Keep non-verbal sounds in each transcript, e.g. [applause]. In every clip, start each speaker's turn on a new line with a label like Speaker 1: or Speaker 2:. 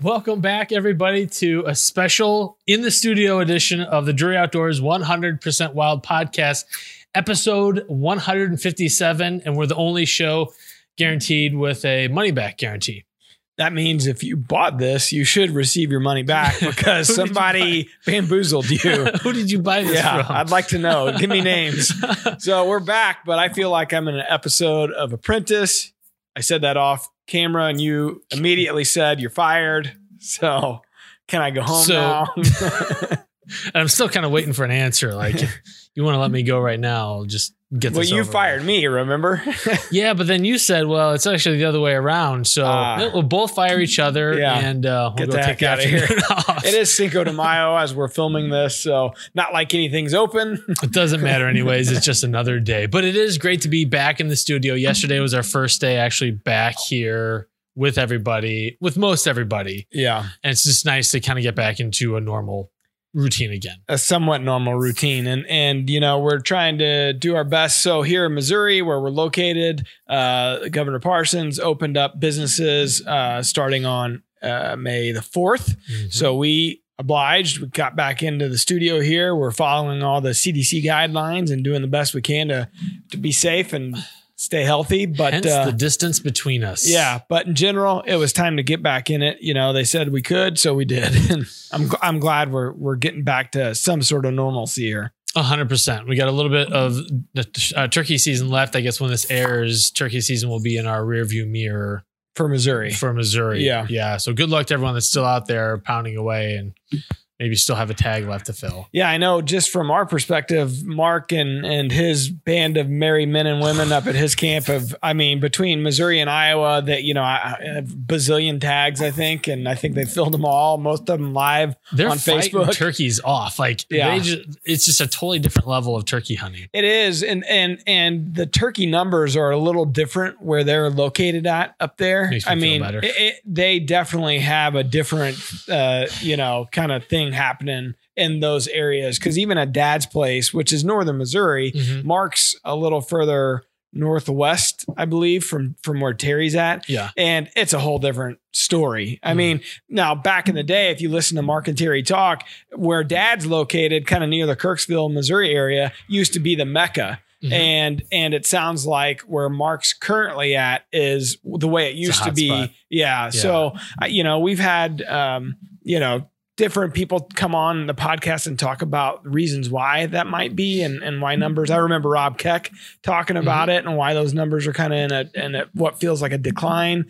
Speaker 1: Welcome back, everybody, to a special in the studio edition of the Drury Outdoors 100% Wild podcast, episode 157. And we're the only show guaranteed with a money back guarantee.
Speaker 2: That means if you bought this, you should receive your money back [laughs] because somebody bamboozled you. [laughs]
Speaker 1: Who did you buy this
Speaker 2: yeah,
Speaker 1: from?
Speaker 2: I'd like to know. Give me [laughs] names. so we're back, but I feel like I'm in an episode of Apprentice. I said that off camera, and you immediately said you're fired. So can I go home
Speaker 1: So-
Speaker 2: now? [laughs]
Speaker 1: I'm still kind of waiting for an answer. Like, [laughs] you want to let me go right now? I'll just get
Speaker 2: well, you fired
Speaker 1: with.
Speaker 2: me, remember? [laughs]
Speaker 1: Yeah, but then you said, well, it's actually the other way around. So
Speaker 2: Ah.
Speaker 1: we'll both fire each other
Speaker 2: Yeah.
Speaker 1: and uh, we'll
Speaker 2: Get
Speaker 1: go
Speaker 2: the heck
Speaker 1: the
Speaker 2: outta here. [laughs] it is Cinco de Mayo as we're filming this, so not like anything's open.
Speaker 1: It doesn't matter anyways. It's just another day. But it is great to be back in the studio. Yesterday was our first day actually back here with everybody, with most everybody.
Speaker 2: Yeah.
Speaker 1: And it's just nice to kind of get back into a normal routine again.
Speaker 2: a somewhat normal routine. And and you know we're trying to do our best. So here in missouri where we're located uh governor parsons opened up businesses uh starting on uh may the 4th so we obliged we got back into the studio here. We're following all the cdc guidelines and doing the best we can to to be safe and stay healthy but
Speaker 1: Hence
Speaker 2: uh,
Speaker 1: the distance between us.
Speaker 2: yeah, but in general, it was time to get back in it. You know, they said we could, so we did. [laughs] And I'm I'm glad we're we're getting back to some sort of normalcy here.
Speaker 1: A hundred percent. We got a little bit of the uh, turkey season left. I guess when this airs, turkey season will be in our rearview mirror
Speaker 2: for Missouri.
Speaker 1: for Missouri.
Speaker 2: Yeah.
Speaker 1: yeah. So good luck to everyone that's still out there pounding away and maybe still have a tag left to fill.
Speaker 2: Yeah, I know. Just from our perspective, Mark and and his band of merry men and women up at his camp of, I mean, between Missouri and Iowa, that you know, I, I have bazillion tags, I think, and I think they filled them all, most of them live
Speaker 1: They're
Speaker 2: on Facebook.
Speaker 1: turkeys off. Like
Speaker 2: Yeah.
Speaker 1: they just, it's just a totally different level of turkey hunting.
Speaker 2: It is, and and and the turkey numbers are a little different where they're located at up there.
Speaker 1: Makes
Speaker 2: I mean, it, it- they definitely have a different, uh, you know, kind of thing happening in those areas. Because even at Dad's place, which is northern Missouri,
Speaker 1: Mhm.
Speaker 2: Mark's a little further northwest, I believe, from from where Terry's at.
Speaker 1: Yeah.
Speaker 2: And it's a whole different story. I
Speaker 1: Mhm.
Speaker 2: mean, now back in the day, if you listen to Mark and Terry talk, where dad's located, kind of near the Kirksville, Missouri area, used to be the Mecca.
Speaker 1: Mhm.
Speaker 2: And and it sounds like where Mark's currently at is the way it used to be.
Speaker 1: spot.
Speaker 2: Yeah. So you know, we've had um, you know, different people come on the podcast and talk about reasons why that might be and, and why numbers. I remember Rob Keck talking mm-hmm. about it and why those numbers are kind of in a in a, what feels like a decline.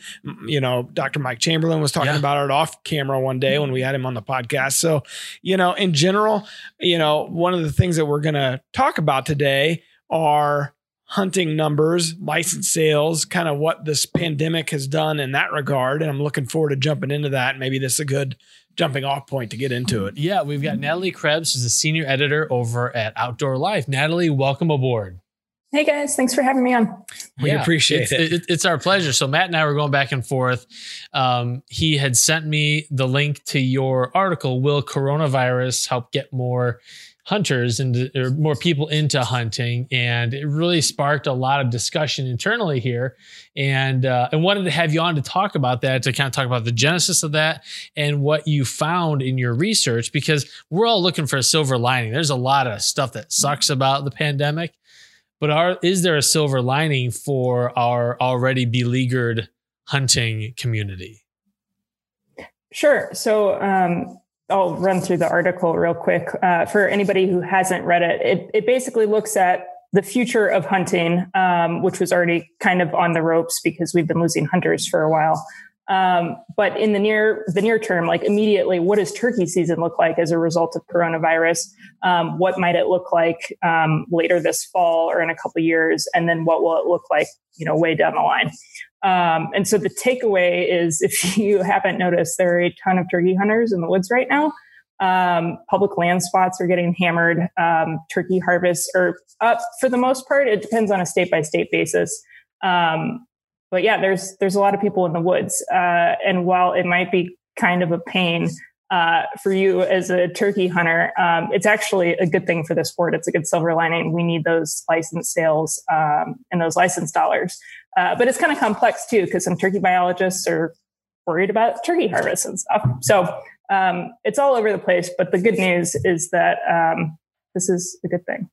Speaker 2: You know, Dr. Mike Chamberlain was talking
Speaker 1: Yeah.
Speaker 2: about it off camera one day when we had him on the podcast. So, you know, in general, you know, one of the things that we're going to talk about today are hunting numbers, license sales, kind of what this pandemic has done in that regard. And I'm looking forward to jumping into that. Maybe this is a good jumping off point to get into it.
Speaker 1: Yeah, we've got Natalie Krebs, who's a senior editor over at Outdoor Life. Natalie, welcome aboard.
Speaker 3: Hey guys, thanks for having me on.
Speaker 2: We appreciate
Speaker 1: it's,
Speaker 2: it.
Speaker 1: It's our pleasure. So Matt and I were going back and forth. Um, he had sent me the link to your article. Will coronavirus help get more hunters and or more people into hunting? And it really sparked a lot of discussion internally here. And uh, I wanted to have you on to talk about that, to kind of talk about the genesis of that and what you found in your research, because we're all looking for a silver lining. There's a lot of stuff that sucks about the pandemic but are is there a silver lining for our already beleaguered hunting community?
Speaker 3: Sure. So um, I'll run through the article real quick uh, for anybody who hasn't read it. It, it basically looks at the future of hunting, um, which was already kind of on the ropes because we've been losing hunters for a while. Um, but in the near the near term, like immediately, what does turkey season look like as a result of coronavirus? Um, what might it look like um, later this fall or in a couple years? And then what will it look like, you know, way down the line? Um, and so the takeaway is, if [laughs] you haven't noticed, there are a ton of turkey hunters in the woods right now. Um, public land spots are getting hammered. Um, turkey harvests are up for the most part. It depends on a state by state basis. Um, but yeah, there's there's a lot of people in the woods, uh, and while it might be kind of a pain uh, for you as a turkey hunter, um, it's actually a good thing for the sport. It's a good silver lining. We need those license sales um, and those license dollars. Uh, but it's kind of complex too, because some turkey biologists are worried about turkey harvest and stuff. So um, it's all over the place. But the good news is that um, this is a good thing.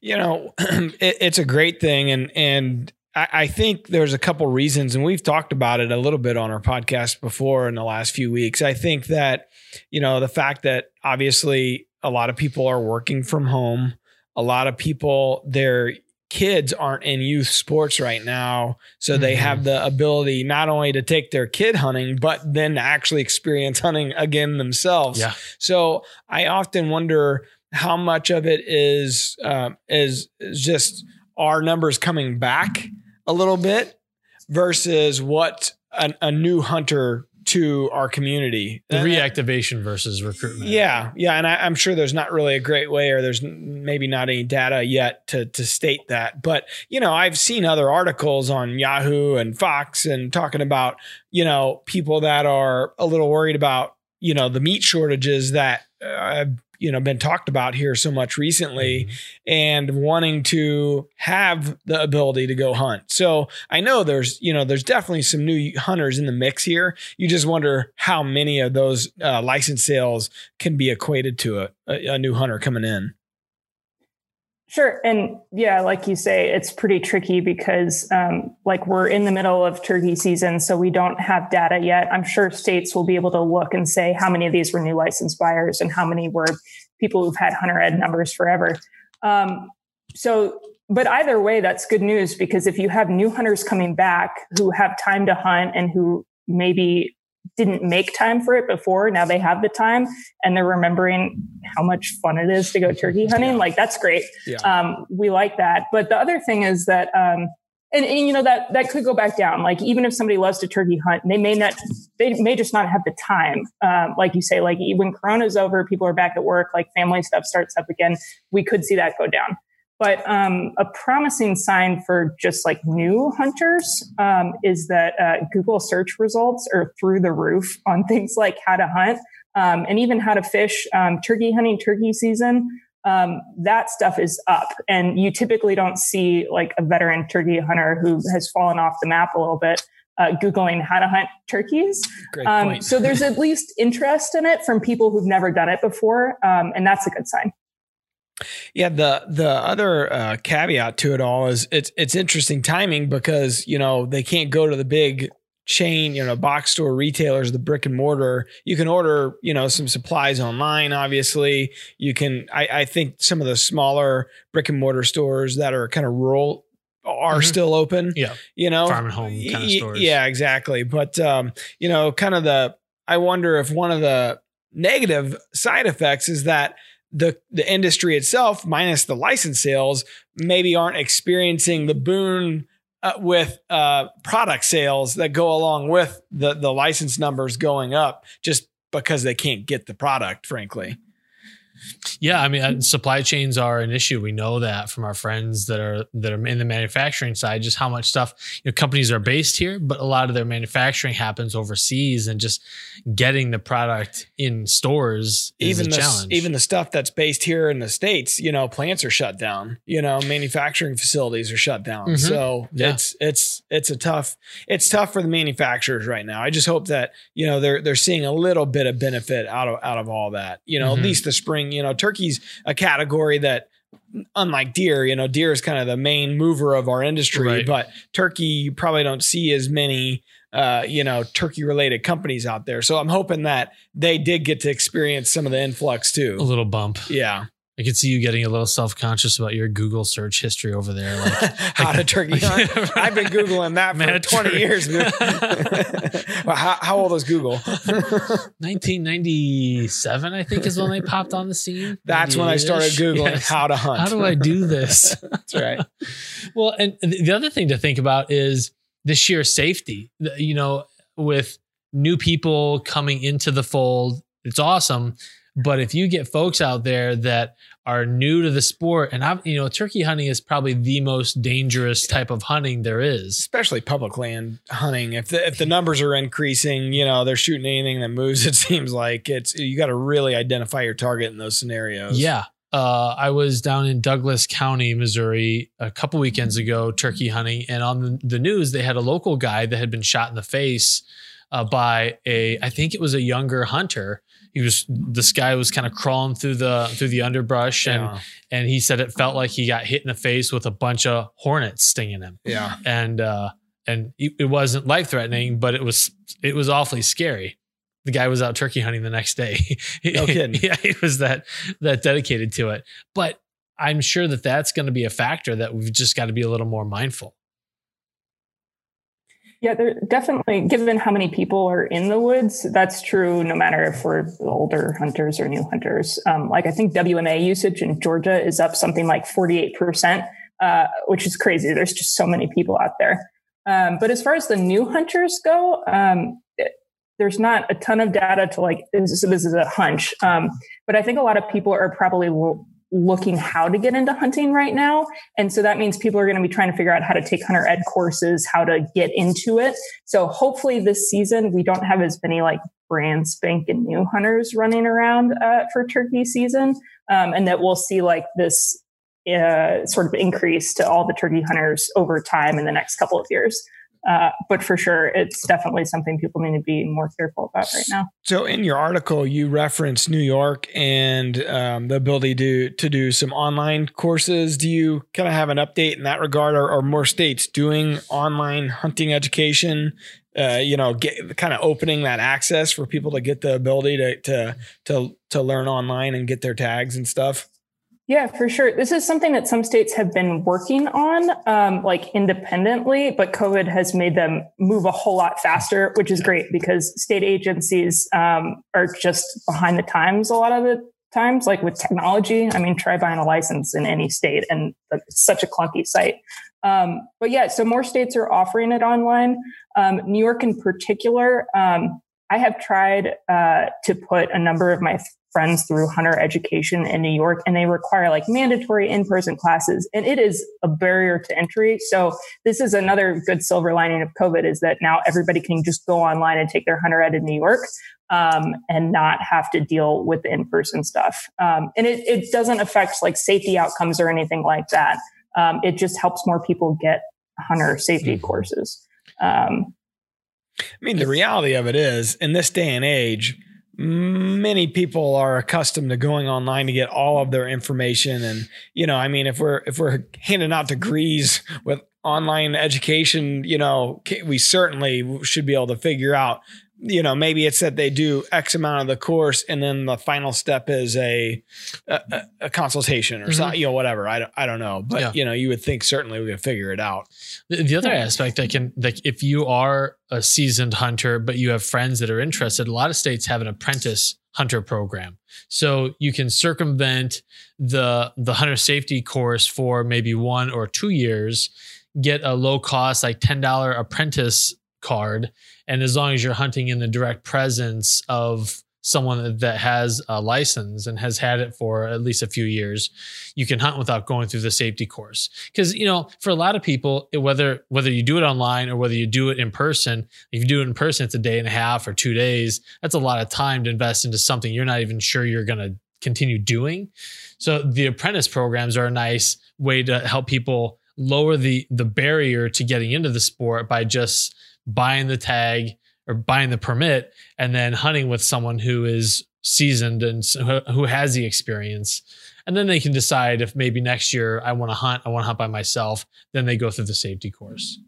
Speaker 2: You know, [clears throat] it, it's a great thing, and and I, I think there's a couple reasons, and we've talked about it a little bit on our podcast before in the last few weeks. I think that you know the fact that obviously a lot of people are working from home. A lot of people, their kids aren't in youth sports right now. So mm-hmm. they have the ability not only to take their kid hunting, but then actually experience hunting again themselves.
Speaker 1: Yeah.
Speaker 2: So I often wonder how much of it is um, is, is just our numbers coming back a little bit versus what an, a new hunter to our community.
Speaker 1: The reactivation versus recruitment.
Speaker 2: Yeah, yeah, and I, am sure there's not really a great way, or there's maybe not any data yet to to state that. But you know, I've seen other articles on Yahoo and Fox and talking about you know people that are a little worried about you know the meat shortages that uh, you know been talked about here so much recently mm-hmm. and wanting to have the ability to go hunt. So i know there's you know there's definitely some new hunters in the mix here. You just wonder how many of those uh, license sales can be equated to a, a, a new hunter coming in
Speaker 3: Sure. And yeah, like you say, it's pretty tricky because um, like we're in the middle of turkey season, so we don't have data yet. I'm sure states will be able to look and say how many of these were new license buyers and how many were people who've had hunter ed numbers forever. Um, so, but either way, that's good news because if you have new hunters coming back who have time to hunt and who maybe didn't make time for it before. Now they have the time and they're remembering how much fun it is to go turkey hunting. Yeah. Like that's great. Yeah. Um, we like that. But the other thing is that, um, and, and, you know that that could go back down. Like even if somebody loves to turkey hunt, they may not, they may just not have the time. Um, like you say, like when Corona's over, people are back at work, like family stuff starts up again. We could see that go down. But um, a promising sign for just like new hunters um, is that uh, Google search results are through the roof on [laughs] things like how to hunt um, and even how to fish. Um, turkey hunting, turkey season, um, that stuff is up. And you typically don't see like a veteran turkey hunter who has fallen off the map a little bit. Uh, Googling how to hunt turkeys. Um, so there's at least interest in it from people who've never done it before. and that's a good sign.
Speaker 2: Yeah, the the other uh, caveat to it all is it's it's interesting timing because you know they can't go to the big chain, you know, box store retailers, the brick and mortar. You can order, you know, some supplies online. Obviously, you can. I, I think some of the smaller brick and mortar stores that are kind of rural are mm-hmm. still open.
Speaker 1: Yeah,
Speaker 2: you know,
Speaker 1: farm and home kind of stores.
Speaker 2: Yeah, exactly. But um, you know, kind of the. I wonder if one of the negative side effects is that the the industry itself, minus the license sales, maybe aren't experiencing the boon uh, with uh, product sales that go along with the the license numbers going up, just because they can't get the product, frankly.
Speaker 1: Yeah, I mean, uh, supply chains are an issue. We know that from our friends that are that are in the manufacturing side, just how much stuff you know, companies are based here, but a lot of their manufacturing happens overseas, and just getting the product in stores even
Speaker 2: the,
Speaker 1: challenge.
Speaker 2: Even the stuff that's based here in the states, you know, plants are shut down. You know, manufacturing facilities are shut down. Mm-hmm. So yeah. it's it's it's a tough it's tough for the manufacturers right now. I just hope that you know they're they're seeing a little bit of benefit out of out of all that. You know, mm-hmm. at least the spring you know, turkey's a category that unlike deer, you know, deer is kind of the main mover of our industry, right. but turkey, you probably don't see as many, uh, you know, turkey related companies out there. So I'm hoping that they did get to experience some of the influx too.
Speaker 1: A little bump.
Speaker 2: Yeah.
Speaker 1: I could see you getting a little self conscious about your Google search history over there. Like [laughs]
Speaker 2: how to turkey hunt. [laughs] I've been googling that for twenty years. [laughs] well, how, how, old is Google?
Speaker 1: 1997, I think, is when they popped on the scene.
Speaker 2: That's when I started googling yes. how to hunt.
Speaker 1: How do I do this?
Speaker 2: That's right.
Speaker 1: well, and the other thing to think about is the sheer safety. You know, with new people coming into the fold, it's awesome but if you get folks out there that are new to the sport, and I'm, you know, turkey hunting is probably the most dangerous type of hunting there is,
Speaker 2: especially public land hunting. If the if the numbers are increasing, you know, they're shooting anything that moves. [laughs] It seems like it's you got to really identify your target in those scenarios.
Speaker 1: Yeah. Uh, I was down in Douglas County, Missouri, a couple weekends ago, turkey hunting, and on the news they had a local guy that had been shot in the face uh, by a I think it was a younger hunter. He was this guy was kind of crawling through the through the underbrush and
Speaker 2: Yeah.
Speaker 1: and he said it felt like he got hit in the face with a bunch of hornets stinging him
Speaker 2: Yeah.
Speaker 1: and uh and it, it wasn't life threatening but it was it was awfully scary the guy was out turkey hunting the next day [laughs]
Speaker 2: No kidding.
Speaker 1: yeah he was that that dedicated to it but i'm sure that that's going to be a factor that we've just got to be a little more mindful
Speaker 3: Yeah, there definitely, given how many people are in the woods, that's true no matter if we're older hunters or new hunters. Um, like I think WMA usage in Georgia is up something like 48%, uh, which is crazy. There's just so many people out there. Um, but as far as the new hunters go, um, it- there's not a ton of data to like, this, this is a hunch. Um, but I think a lot of people are probably looking how to get into hunting right now. And so that means people are going to be trying to figure out how to take hunter ed courses, how to get into it. So hopefully this season we don't have as many like brand spanking new hunters running around uh, for turkey season, um, and that we'll see like this uh, sort of increase to all the turkey hunters over time in the next couple of years. Uh, but for sure, it's definitely something people need to be more careful about right now.
Speaker 2: So in your article, you reference New York and um, the ability to to do some online courses. Do you kind of have an update in that regard, or, or more states doing online hunting education? Uh, you know, get kind of opening that access for people to get the ability to to to to learn online and get their tags and stuff.
Speaker 3: Yeah, for sure. This is something that some states have been working on, um, like independently, but COVID has made them move a whole lot faster, which is great because state agencies um, are just behind the times a lot of the times, like with technology. I mean, try buying a license in any state, and it's such a clunky site. Um, but yeah, so more states are offering it online. Um, New York, in particular, um, I have tried uh, to put a number of my friends through hunter education in New York, and they require like mandatory in person classes, and it is a barrier to entry. So this is another good silver lining of COVID is that now everybody can just go online and take their hunter ed in New York. Um, and not have to deal with the in-person stuff. Um, and it, it doesn't affect like safety outcomes or anything like that. Um, it just helps more people get hunter safety
Speaker 1: Mhm.
Speaker 3: courses. Um,
Speaker 2: I mean, the reality of it is, in this day and age, many people are accustomed to going online to get all of their information. And you know, I mean, if we're if we're handing out degrees with online education, you know, we certainly should be able to figure out. You know, maybe it's that they do X amount of the course, and then the final step is a a, a- consultation or
Speaker 1: Mhm.
Speaker 2: something, you know, whatever. I don't, I don't know, but
Speaker 1: Yeah.
Speaker 2: you know, you would think certainly we could figure it out.
Speaker 1: The, the other aspect I can like if you are a seasoned hunter but you have friends that are interested, a lot of states have an apprentice hunter program. So you can circumvent the the hunter safety course for maybe 1 or 2 years, get a low cost like $10 apprentice card and as long as you're hunting in the direct presence of someone that has a license and has had it for at least a few years, you can hunt without going through the safety course. Because you know, for a lot of people, whether whether you do it online or whether you do it in person, if you do it in person, it's a day and a half or two days. That's a lot of time to invest into something you're not even sure you're going to continue doing. So the apprentice programs are a nice way to help people lower the the barrier to getting into the sport by just buying the tag or buying the permit and then hunting with someone who is seasoned and who has the experience and then they can decide if maybe next year I want to hunt, I want to hunt by myself. Then they go through the safety course.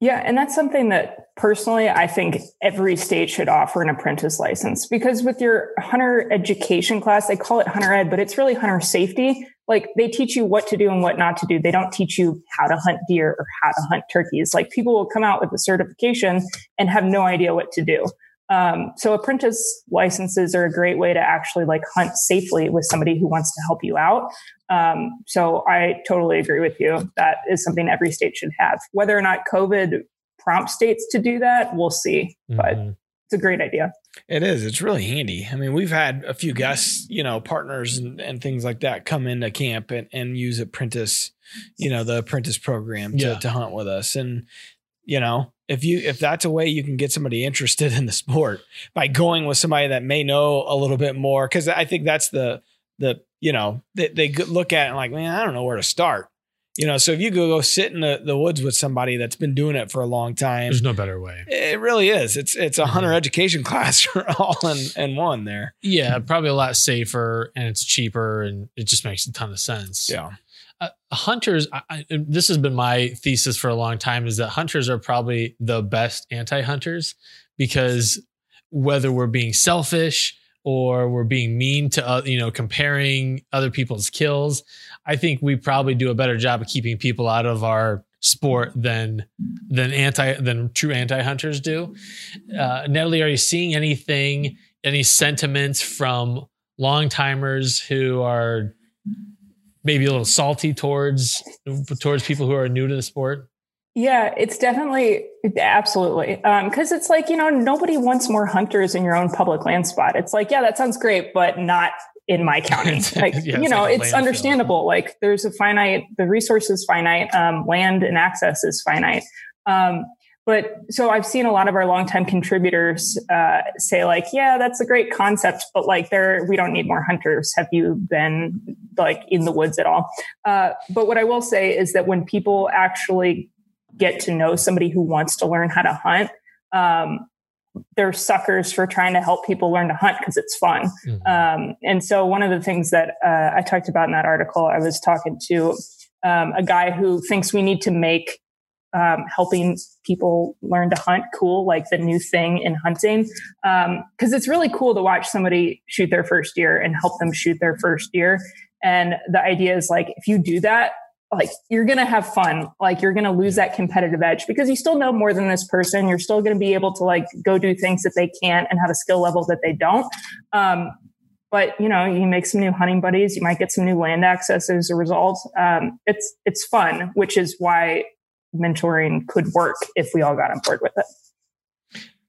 Speaker 3: Yeah, and that's something that personally I think every state should offer an apprentice license because with your hunter education class, they call it hunter ed, but it's really hunter safety. Like they teach you what to do and what not to do. They don't teach you how to hunt deer or how to hunt turkeys. Like people will come out with a certification and have no idea what to do. Um, so apprentice licenses are a great way to actually like hunt safely with somebody who wants to help you out. Um, so I totally agree with you. That is something every state should have. Whether or not COVID prompts states to do that, we'll see. But
Speaker 1: Mhm.
Speaker 3: it's a great idea.
Speaker 2: It is. It's really handy. I mean, we've had a few guests, you know, partners and, and things like that come into camp and, and use apprentice, you know, the apprentice program to,
Speaker 1: Yeah.
Speaker 2: to hunt with us. And, you know, if you if that's a way you can get somebody interested [laughs] in the sport by going with somebody that may know a little bit more, because I think that's the the you know they, they look at it and like, man, I don't know where to start. You know, so if you go go sit in the, the woods with somebody that's been doing it for a long time,
Speaker 1: There's no better way.
Speaker 2: it really is. It's it's a hunter education [laughs] class for all in, in one there.
Speaker 1: Yeah, probably a lot safer and it's cheaper and it just makes a ton of sense.
Speaker 2: Yeah.
Speaker 1: Uh, hunters, I, I, this has been my thesis for a long time is that hunters are probably the best anti hunters because whether we're being selfish or we're being mean to uh, you know comparing other people's kills i think we probably do a better job of keeping people out of our sport than than anti than true anti hunters do. Uh, natalie are you seeing anything any sentiments from long timers who are maybe a little salty towards towards people who are new to the sport
Speaker 3: yeah, it's definitely absolutely because um, it's like you know nobody wants more hunters in your own public land spot. It's like yeah, that sounds great, but not in my county. [laughs] Like yeah, you know, like it's understandable. Like there's a finite, the resource is finite, um, land and access is finite. Um, but so I've seen a lot of our longtime contributors uh, say like, yeah, that's a great concept, but like there, we don't need more hunters. Have you been like in the woods at all? Uh, but what I will say is that when people actually get to know somebody who wants to learn how to hunt. Um, they're suckers for trying to help people learn to hunt because it's fun. Mm-hmm. Um, and so, one of the things that uh, I talked about in that article, I was talking to um, a guy who thinks we need to make um, helping people learn to hunt cool, like the new thing in hunting. Because um, it's really cool to watch somebody shoot their first deer and help them shoot their first deer. And the idea is like, if you do that, like you're going to have fun. Like you're going to lose that competitive edge because you still know more than this person. You're still going to be able to like go do things that they can't and have a skill level that they don't. Um, but you know, you make some new hunting buddies. You might get some new land access as a result. Um, it's it's fun, which is why mentoring could work if we all got on board with it.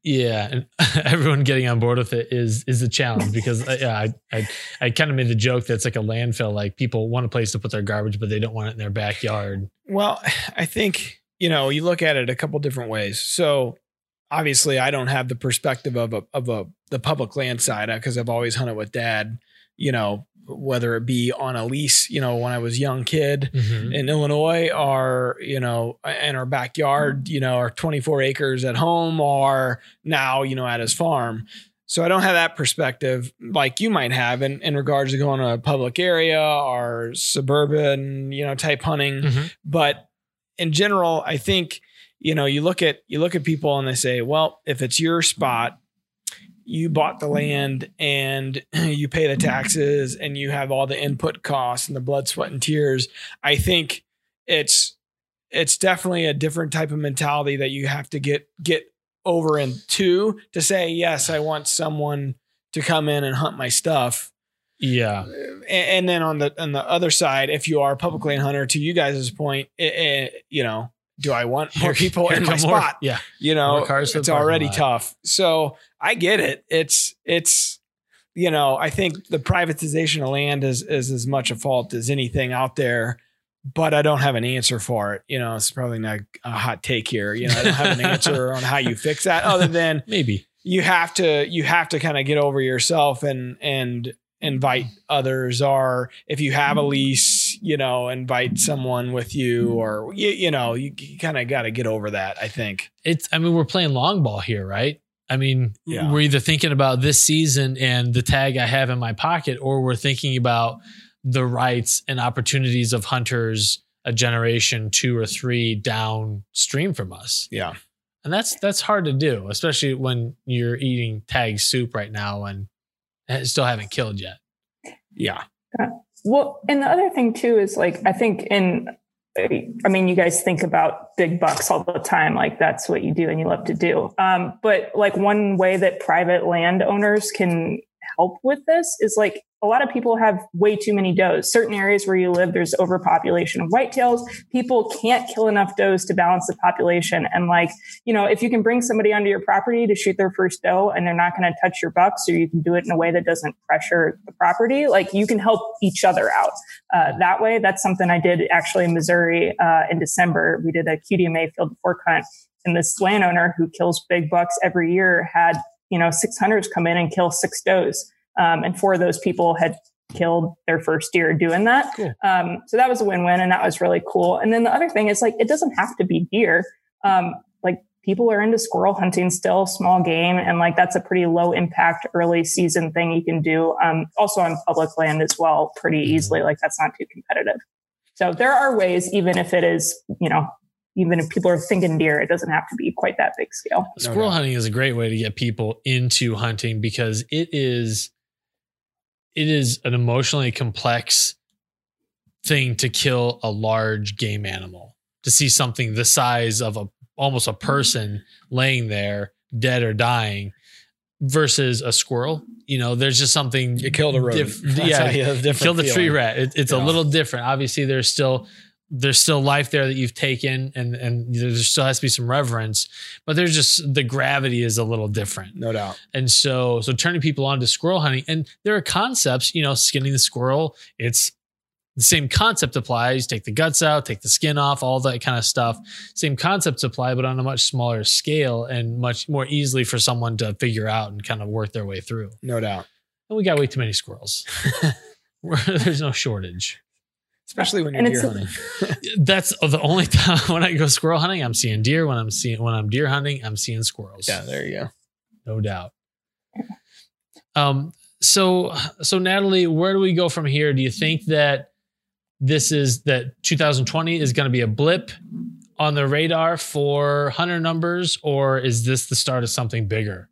Speaker 1: Yeah, and [laughs] everyone getting on board with it is is a challenge [laughs] because uh, yeah, I I, I kind of made the joke that's like a landfill. Like people want a place to put their garbage, but they don't want it in their backyard.
Speaker 2: Well, [sighs] I think you know you look at it a couple different ways. So obviously, I don't have the perspective of a of a the public land side because I've always hunted with dad. You know, whether it be on a lease, you know, when I was a young kid mm-hmm. in Illinois, or you know, in our backyard, you know, our 24 acres at home, or now, you know, at his farm. So I don't have that perspective like you might have in, in regards to going to a public area or suburban, you know, type hunting. Mm-hmm. But in general, I think, you know, you look at you look at people and they say, well, if it's your spot, you bought the land and [clears throat] you pay the taxes and you have all the input costs and the blood, sweat, and tears. I think it's it's definitely a different type of mentality that you have to get get over into to say, yes, I want someone to come in and hunt my stuff.
Speaker 1: Yeah.
Speaker 2: And, and then on the on the other side, if you are a public land hunter, to you guys' point, it, it, you know, do I want more people in my spot?
Speaker 1: Yeah.
Speaker 2: You know, it's already tough. So I get it. It's, it's, you know, I think the privatization of land is, is as much a fault as anything out there, but I don't have an answer for it. You know, it's probably not a hot take here. You know, I don't have an answer [laughs] on how you fix that other than
Speaker 1: maybe
Speaker 2: you have to, you have to kind of get over yourself and, and, invite mm. others or if you have a mm. lease you know invite someone with you or you, you know you, you kind of got to get over that i think.
Speaker 1: It's i mean we're playing long ball here right? I mean yeah. we're either thinking about this season and the tag i have in my pocket or we're thinking about the rights and opportunities of hunters a generation two or three downstream from us.
Speaker 2: Yeah.
Speaker 1: And that's that's hard to do especially when you're eating tag soup right now and still haven't killed yet.
Speaker 2: Yeah.
Speaker 3: Uh, well, and the other thing too is like I think in I mean, you guys think about big bucks all the time, like that's what you do and you love to do. Um, but like one way that private landowners can help with this is like a lot of people have way too many does. Certain areas where you live, there's overpopulation of whitetails. People can't kill enough does to balance the population. And like, you know, if you can bring somebody onto your property to shoot their first doe and they're not going to touch your bucks or you can do it in a way that doesn't pressure the property, like you can help each other out uh, that way. That's something I did actually in Missouri uh, in December. We did a QDMA field fork hunt and this landowner who kills big bucks every year had, you know, 600s come in and kill six does um, and four of those people had killed their first deer doing that. Cool. Um, so that was a win-win, and that was really cool. And then the other thing is like it doesn't have to be deer. Um, like people are into squirrel hunting still, small game, and like that's a pretty low impact early season thing you can do. Um, also on public land as well, pretty mm-hmm. easily. Like that's not too competitive. So there are ways, even if it is, you know, even if people are thinking deer, it doesn't have to be quite that big scale.
Speaker 1: Squirrel hunting is a great way to get people into hunting because it is it is an emotionally complex thing to kill a large game animal. To see something the size of a almost a person laying there dead or dying versus a squirrel. You know, there's just something
Speaker 2: you killed a rodent.
Speaker 1: Diff- yeah, [laughs] killed a tree rat. It, it's yeah. a little different. Obviously, there's still there's still life there that you've taken and and there still has to be some reverence but there's just the gravity is a little different.
Speaker 2: No doubt.
Speaker 1: And so so turning people on to squirrel hunting and there are concepts you know skinning the squirrel it's the same concept applies take the guts out take the skin off all that kind of stuff. Same concepts apply but on a much smaller scale and much more easily for someone to figure out and kind of work their way through.
Speaker 2: No doubt.
Speaker 1: And we got way too many squirrels. [laughs] There's no shortage
Speaker 2: especially when you're deer hunting. [laughs]
Speaker 1: that's the only time [laughs] when I go squirrel hunting, I'm seeing deer. When I'm seeing when I'm deer hunting, I'm seeing squirrels.
Speaker 2: Yeah, there you go.
Speaker 1: No doubt. Um. So so Natalie, where do we go from here? Do you think that this is that 2020 is going to be a blip on the radar for hunter numbers, or is this the start of something bigger?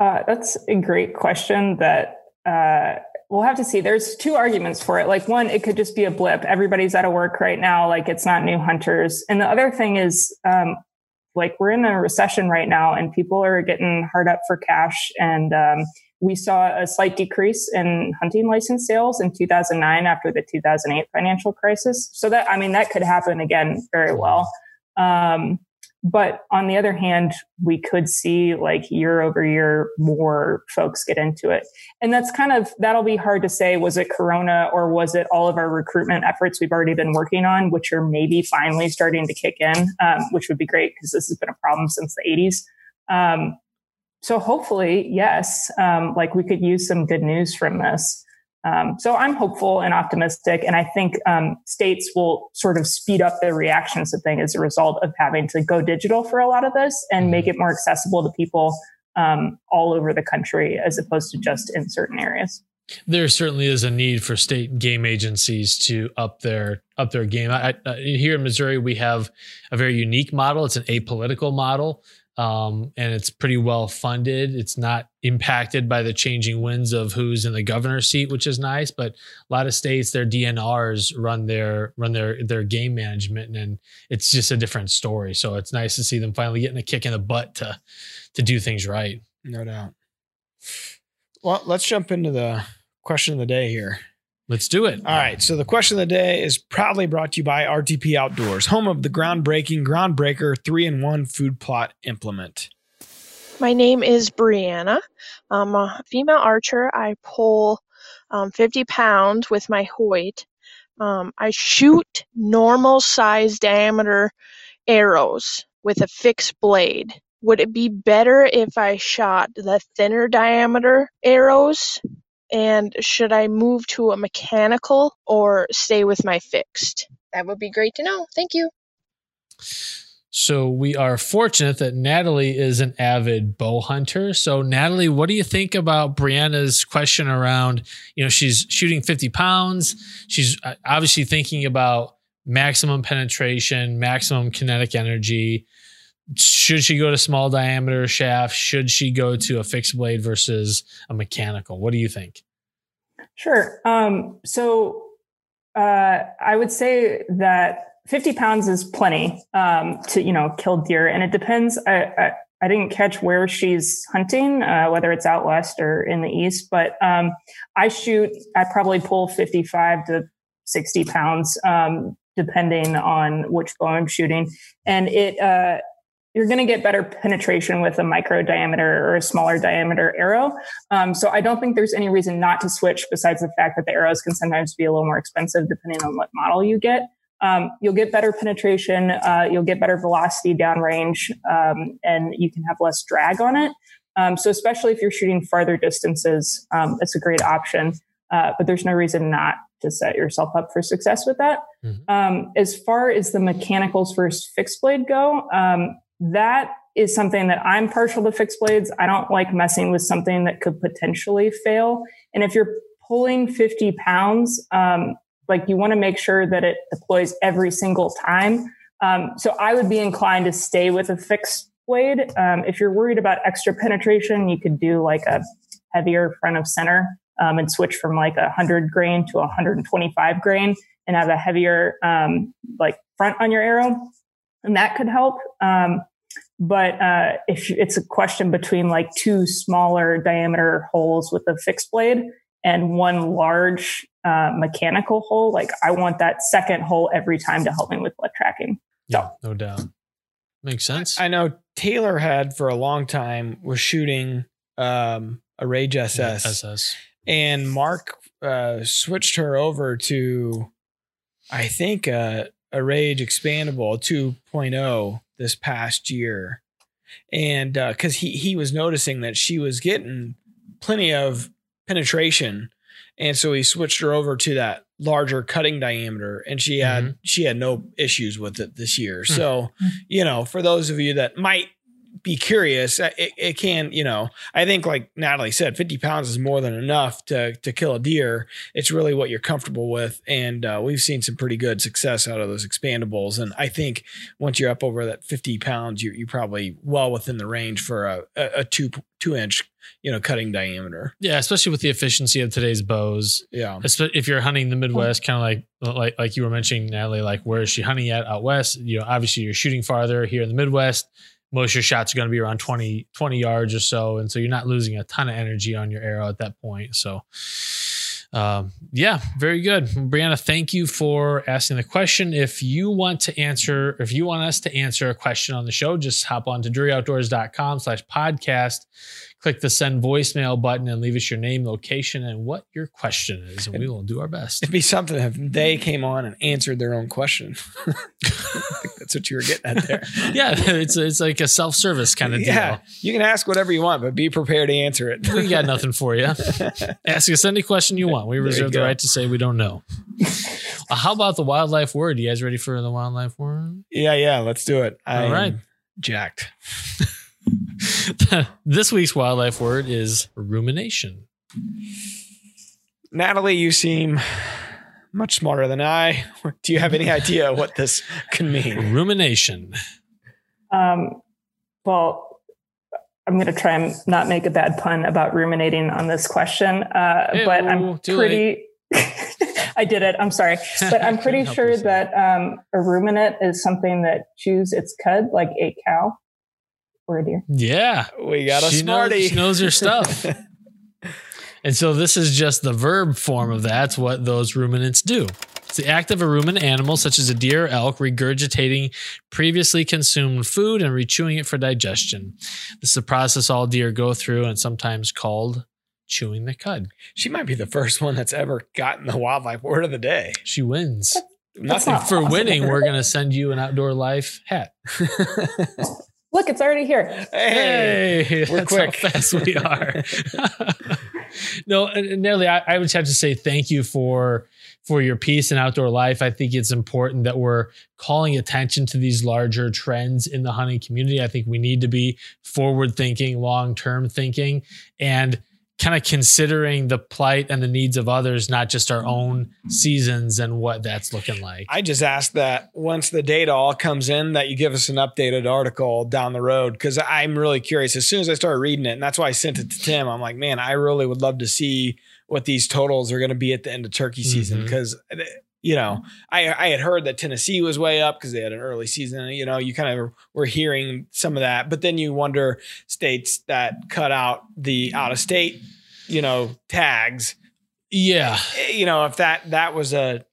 Speaker 3: Uh, that's a great question that uh, we'll have to see. There's two arguments for it. Like one, it could just be a blip. Everybody's out of work right now. Like it's not new hunters. And the other thing is, um, like we're in a recession right now and people are getting hard up for cash. And, um, we saw a slight decrease in hunting license sales in 2009 after the 2008 financial crisis. So that, I mean, that could happen again very well. Um, but on the other hand, we could see like year over year more folks get into it. And that's kind of, that'll be hard to say. Was it Corona or was it all of our recruitment efforts we've already been working on, which are maybe finally starting to kick in, um, which would be great because this has been a problem since the 80s. Um, so hopefully, yes, um, like we could use some good news from this. Um, so I'm hopeful and optimistic, and I think um, states will sort of speed up their reactions to things as a result of having to go digital for a lot of this and mm-hmm. make it more accessible to people um, all over the country as opposed to just in certain areas.
Speaker 1: There certainly is a need for state game agencies to up their up their game. I, I, here in Missouri, we have a very unique model. It's an apolitical model um, and it's pretty well funded. It's not impacted by the changing winds of who's in the governor's seat, which is nice. But a lot of states, their DNRs run their run their their game management, and it's just a different story. So it's nice to see them finally getting a kick in the butt to to do things right.
Speaker 2: No doubt. Well, let's jump into the question of the day here.
Speaker 1: Let's do it.
Speaker 2: All right. So the question of the day is proudly brought to you by RTP Outdoors, home of the groundbreaking Groundbreaker 3 in 1 food plot implement.
Speaker 4: My name is Brianna. I'm a female archer. I pull um, 50 pounds with my Hoyt. Um, I shoot normal size diameter arrows with a fixed blade. Would it be better if I shot the thinner diameter arrows and should I move to a mechanical or stay with my fixed? That would be great to know. Thank you.
Speaker 1: So we are fortunate that Natalie is an avid bow hunter. So Natalie, what do you think about Brianna's question around, you know, she's shooting 50 pounds. She's uh, obviously thinking about maximum penetration, maximum kinetic energy. Should she go to small diameter shaft? Should she go to a fixed blade versus a mechanical? What do you think?
Speaker 3: Sure. Um, so uh, I would say that 50 pounds is plenty um, to you know kill deer, and it depends. I, I, I didn't catch where she's hunting, uh, whether it's out west or in the east, but um, I shoot. I probably pull 55 to 60 pounds, um, depending on which bow I'm shooting, and it. Uh, you're going to get better penetration with a micro diameter or a smaller diameter arrow. Um, so I don't think there's any reason not to switch besides the fact that the arrows can sometimes be a little more expensive depending on what model you get. Um, you'll get better penetration, uh, you'll get better velocity downrange, um, and you can have less drag on it. Um, so especially if you're shooting farther distances, um, it's a great option. uh, but there's no reason not to set yourself up for success with that.
Speaker 1: Mhm.
Speaker 3: Um, as far as the mechanicals versus fixed blade go, um, that is something that I'm partial to fixed blades. I don't like messing with something that could potentially fail. And if you're pulling 50 pounds, um, like you want to make sure that it deploys every single time. Um, so I would be inclined to stay with a fixed blade. Um, if you're worried about extra penetration, you could do like a heavier front of center um, and switch from like a 100 grain to a 125 grain and have a heavier um, like front on your arrow. And that could help. Um, but uh, if it's a question between like two smaller diameter holes with a fixed blade and one large uh, mechanical hole, like I want that second hole every time to help me with blood tracking.
Speaker 1: Yeah, no doubt. Makes sense.
Speaker 2: I know Taylor had for a long time was shooting um, a Rage SS,
Speaker 1: SS.
Speaker 2: and Mark uh, switched her over to, I think, uh, a Rage Expandable 2.0 this past year, and uh, because he he was noticing that she was getting plenty of penetration, and so he switched her over to that larger cutting diameter, and she had mm-hmm. she had no issues with it this year.
Speaker 1: Hmm.
Speaker 2: So, hmm. you know, for those of you that might be curious, it, it can, you know, I think like Natalie said, 50 pounds is more than enough to, to kill a deer. It's really what you're comfortable with. And uh, we've seen some pretty good success out of those expandables. And I think once you're up over that 50 pounds, you're, you're probably well within the range for a, a, a two, two inch, you know, cutting diameter.
Speaker 1: Yeah, especially with the efficiency of today's bows.
Speaker 2: Yeah.
Speaker 1: If you're hunting the Midwest, kind of like like like you were mentioning, Natalie, like where is she hunting at out west? You know, obviously you're shooting farther here in the Midwest. Most of your shots are going to be around 20, 20 yards or so. And so you're not losing a ton of energy on your arrow at that point. So um, yeah, very good. Brianna, thank you for asking the question. If you want to answer, if you want us to answer a question on the show, just hop on to druryoutdoors.com slash podcast, click the send voicemail button and leave us your name, location, and what your question is. And we will do our best.
Speaker 2: It'd be something if they came on and answered their own question. [laughs] That's what you were getting at there. [laughs]
Speaker 1: Yeah, it's it's like a self-service kind of deal.
Speaker 2: Yeah. You can ask whatever you want, but be prepared to answer it.
Speaker 1: We got nothing for you. [laughs] Ask us any question you want. We reserve the right to say we don't know. Uh, how about the wildlife word? You guys ready for the wildlife word?
Speaker 2: Yeah, yeah, let's do it.
Speaker 1: All
Speaker 2: I'm
Speaker 1: right.
Speaker 2: Jacked. [laughs]
Speaker 1: this week's wildlife word is rumination.
Speaker 2: Natalie, you seem much smarter than I. [laughs] Do you have any idea [laughs] what this can mean?
Speaker 1: Rumination.
Speaker 3: Um, well, I'm going to try and not make a bad pun about ruminating on this question, uh, but I'm pretty. I did it. I'm sorry, but I'm pretty sure
Speaker 1: yourself.
Speaker 3: that um, a ruminant is something that chews its cud like a cow or a deer.
Speaker 1: Yeah.
Speaker 2: We got a
Speaker 1: she
Speaker 2: smarty.
Speaker 1: Knows, she knows her stuff. [laughs] and so this is just the verb form of that's what those ruminants do. It's the act of a ruminant animal, such as a deer or elk, regurgitating previously consumed food and rechewing it for digestion. This is a process all deer go through and sometimes called chewing the cud.
Speaker 2: she might be the first one that's ever gotten the wildlife word of the day.
Speaker 1: She wins.
Speaker 3: That's
Speaker 2: Nothing
Speaker 3: not
Speaker 1: For
Speaker 3: awesome.
Speaker 1: winning, we're going to send you an outdoor life hat. [laughs]
Speaker 3: Look, it's already here.
Speaker 2: hey,
Speaker 1: Hey,
Speaker 2: we're
Speaker 1: that's
Speaker 2: quick.
Speaker 1: how fast we are. [laughs] no, and- and Nelly, I, I would have to say thank you for for your piece and outdoor life. I think it's important that we're calling attention to these larger trends in the hunting community. I think we need to be forward thinking, long term thinking, and kind of considering the plight and the needs of others, not just our own seasons and what that's looking like.
Speaker 2: I just ask that once the data all comes in, that you give us an updated article down the road because I'm really curious. As soon as I started reading it, and that's why I sent it to Tim, I'm like, man, I really would love to see what these totals are going to be at the end of turkey season
Speaker 1: mm-hmm.
Speaker 2: because. You know, mm-hmm. I I had heard that Tennessee was way up because they had an early season. You know, you kind of were hearing some of that, but then you wonder states that cut out the out of state, you know, tags
Speaker 1: yeah.
Speaker 2: eh, you know, if that that was a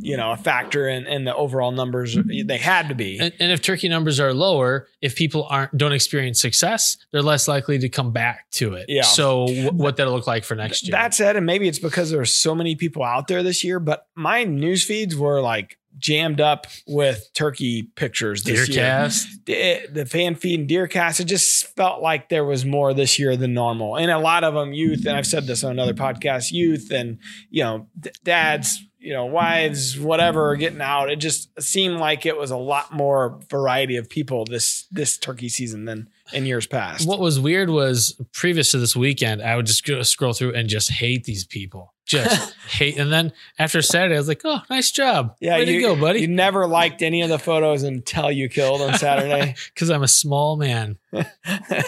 Speaker 2: you know a factor in, in the overall numbers, they had to be.
Speaker 1: And, and if turkey numbers are lower, if people aren't don't experience success, they're less likely to come back to it.
Speaker 2: Yeah.
Speaker 1: So w- what that'll look like for next year?
Speaker 2: That said, and maybe it's because there were so many people out there this year, but my news feeds were like jammed up with turkey pictures this year.
Speaker 1: Deercast.
Speaker 2: The, the fan feed and DeerCast, it just felt like there was more this year than normal. And a lot of them youth, and I've said this on another podcast, youth and, you know, dads, you know, wives, whatever, getting out. It just seemed like it was a lot more variety of people this this turkey season than in years past.
Speaker 1: What was weird was previous to this weekend, I would just go scroll through and just hate these people. Just [laughs] hate. And then after Saturday, I was like, oh, nice job.
Speaker 2: yeah,
Speaker 1: Way
Speaker 2: you,
Speaker 1: to go, buddy."
Speaker 2: You never liked any of the photos until you killed on Saturday. [laughs]
Speaker 1: Because I'm a small man, [laughs]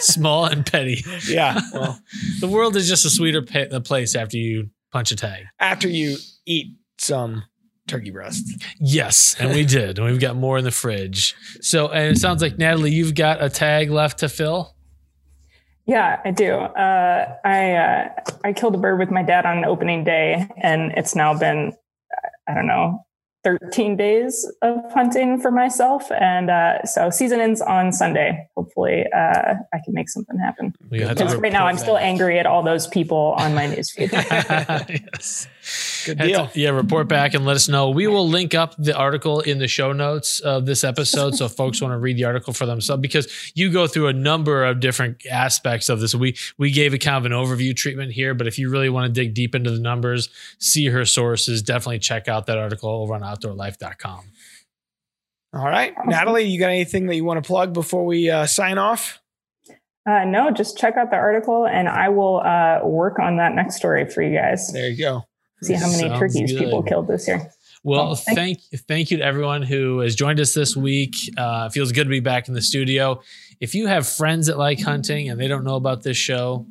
Speaker 1: small and petty.
Speaker 2: yeah. Well,
Speaker 1: The world is just a sweeter pa- place after you punch a tag.
Speaker 2: after you eat some turkey breast.
Speaker 1: Yes, and we did. And we've got more in the fridge. So, and it sounds like Natalie, you've got a tag left to fill.
Speaker 3: Yeah, I do. Uh, I uh, I killed a bird with my dad on opening day, and it's now been I don't know 13 days of hunting for myself, and uh, so season ends on Sunday. Hopefully, uh, I can make something happen. Because right now, I'm
Speaker 1: report
Speaker 3: still angry at all those people on my newsfeed. [laughs]
Speaker 1: yes.
Speaker 2: Good deal.
Speaker 1: to- yeah, report back and let us know. We will link up the article in the show notes of this episode, so folks want to read the article for themselves because you go through a number of different aspects of this. We we gave a kind of an overview treatment here, but if you really want to dig deep into the numbers, see her sources, definitely check out that article over on OutdoorLife.com.
Speaker 2: All right. Natalie, you got anything that you want to plug before we uh, sign off?
Speaker 3: Uh, no, just check out the article, and I will uh, work on that next story for you guys.
Speaker 2: There you go.
Speaker 3: See how many
Speaker 1: Sounds
Speaker 3: turkeys
Speaker 1: good.
Speaker 3: people killed this year.
Speaker 1: Well,
Speaker 3: Oh,
Speaker 1: thank thank you to everyone who has joined us this week. Uh, feels good to be back in the studio. If you have friends that like hunting and they don't know about this show,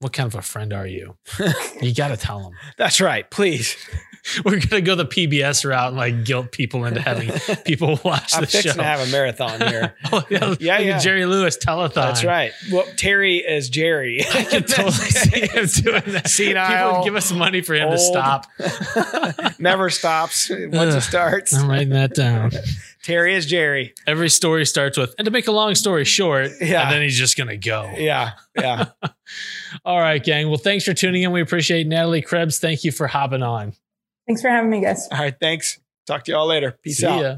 Speaker 1: what kind of a friend are you? [laughs] you got to tell them.
Speaker 2: That's right. Please. [laughs]
Speaker 1: We're gonna go the PBS route and like guilt people into having [laughs] people watch
Speaker 2: I'm
Speaker 1: the
Speaker 2: fixing
Speaker 1: show.
Speaker 2: to have a marathon here. [laughs]
Speaker 1: oh, yeah,
Speaker 2: Yeah, yeah.
Speaker 1: Jerry Lewis telethon.
Speaker 2: That's right. Well, Terry is Jerry.
Speaker 1: I can totally see him doing that.
Speaker 2: Senile,
Speaker 1: People would give us money for him to stop.
Speaker 2: Never stops once it starts.
Speaker 1: I'm writing that down.
Speaker 2: Terry is Jerry.
Speaker 1: Every story starts with, and to make a long story short,
Speaker 2: Yeah.
Speaker 1: and then he's just gonna go.
Speaker 2: Yeah. Yeah.
Speaker 1: All right, gang. Well, thanks for tuning in. We appreciate Natalie Krebs. Thank you for hopping on.
Speaker 3: Thanks for having me, guys.
Speaker 2: All right. Thanks. Talk to y'all later. Peace
Speaker 1: See
Speaker 2: out.
Speaker 1: ya.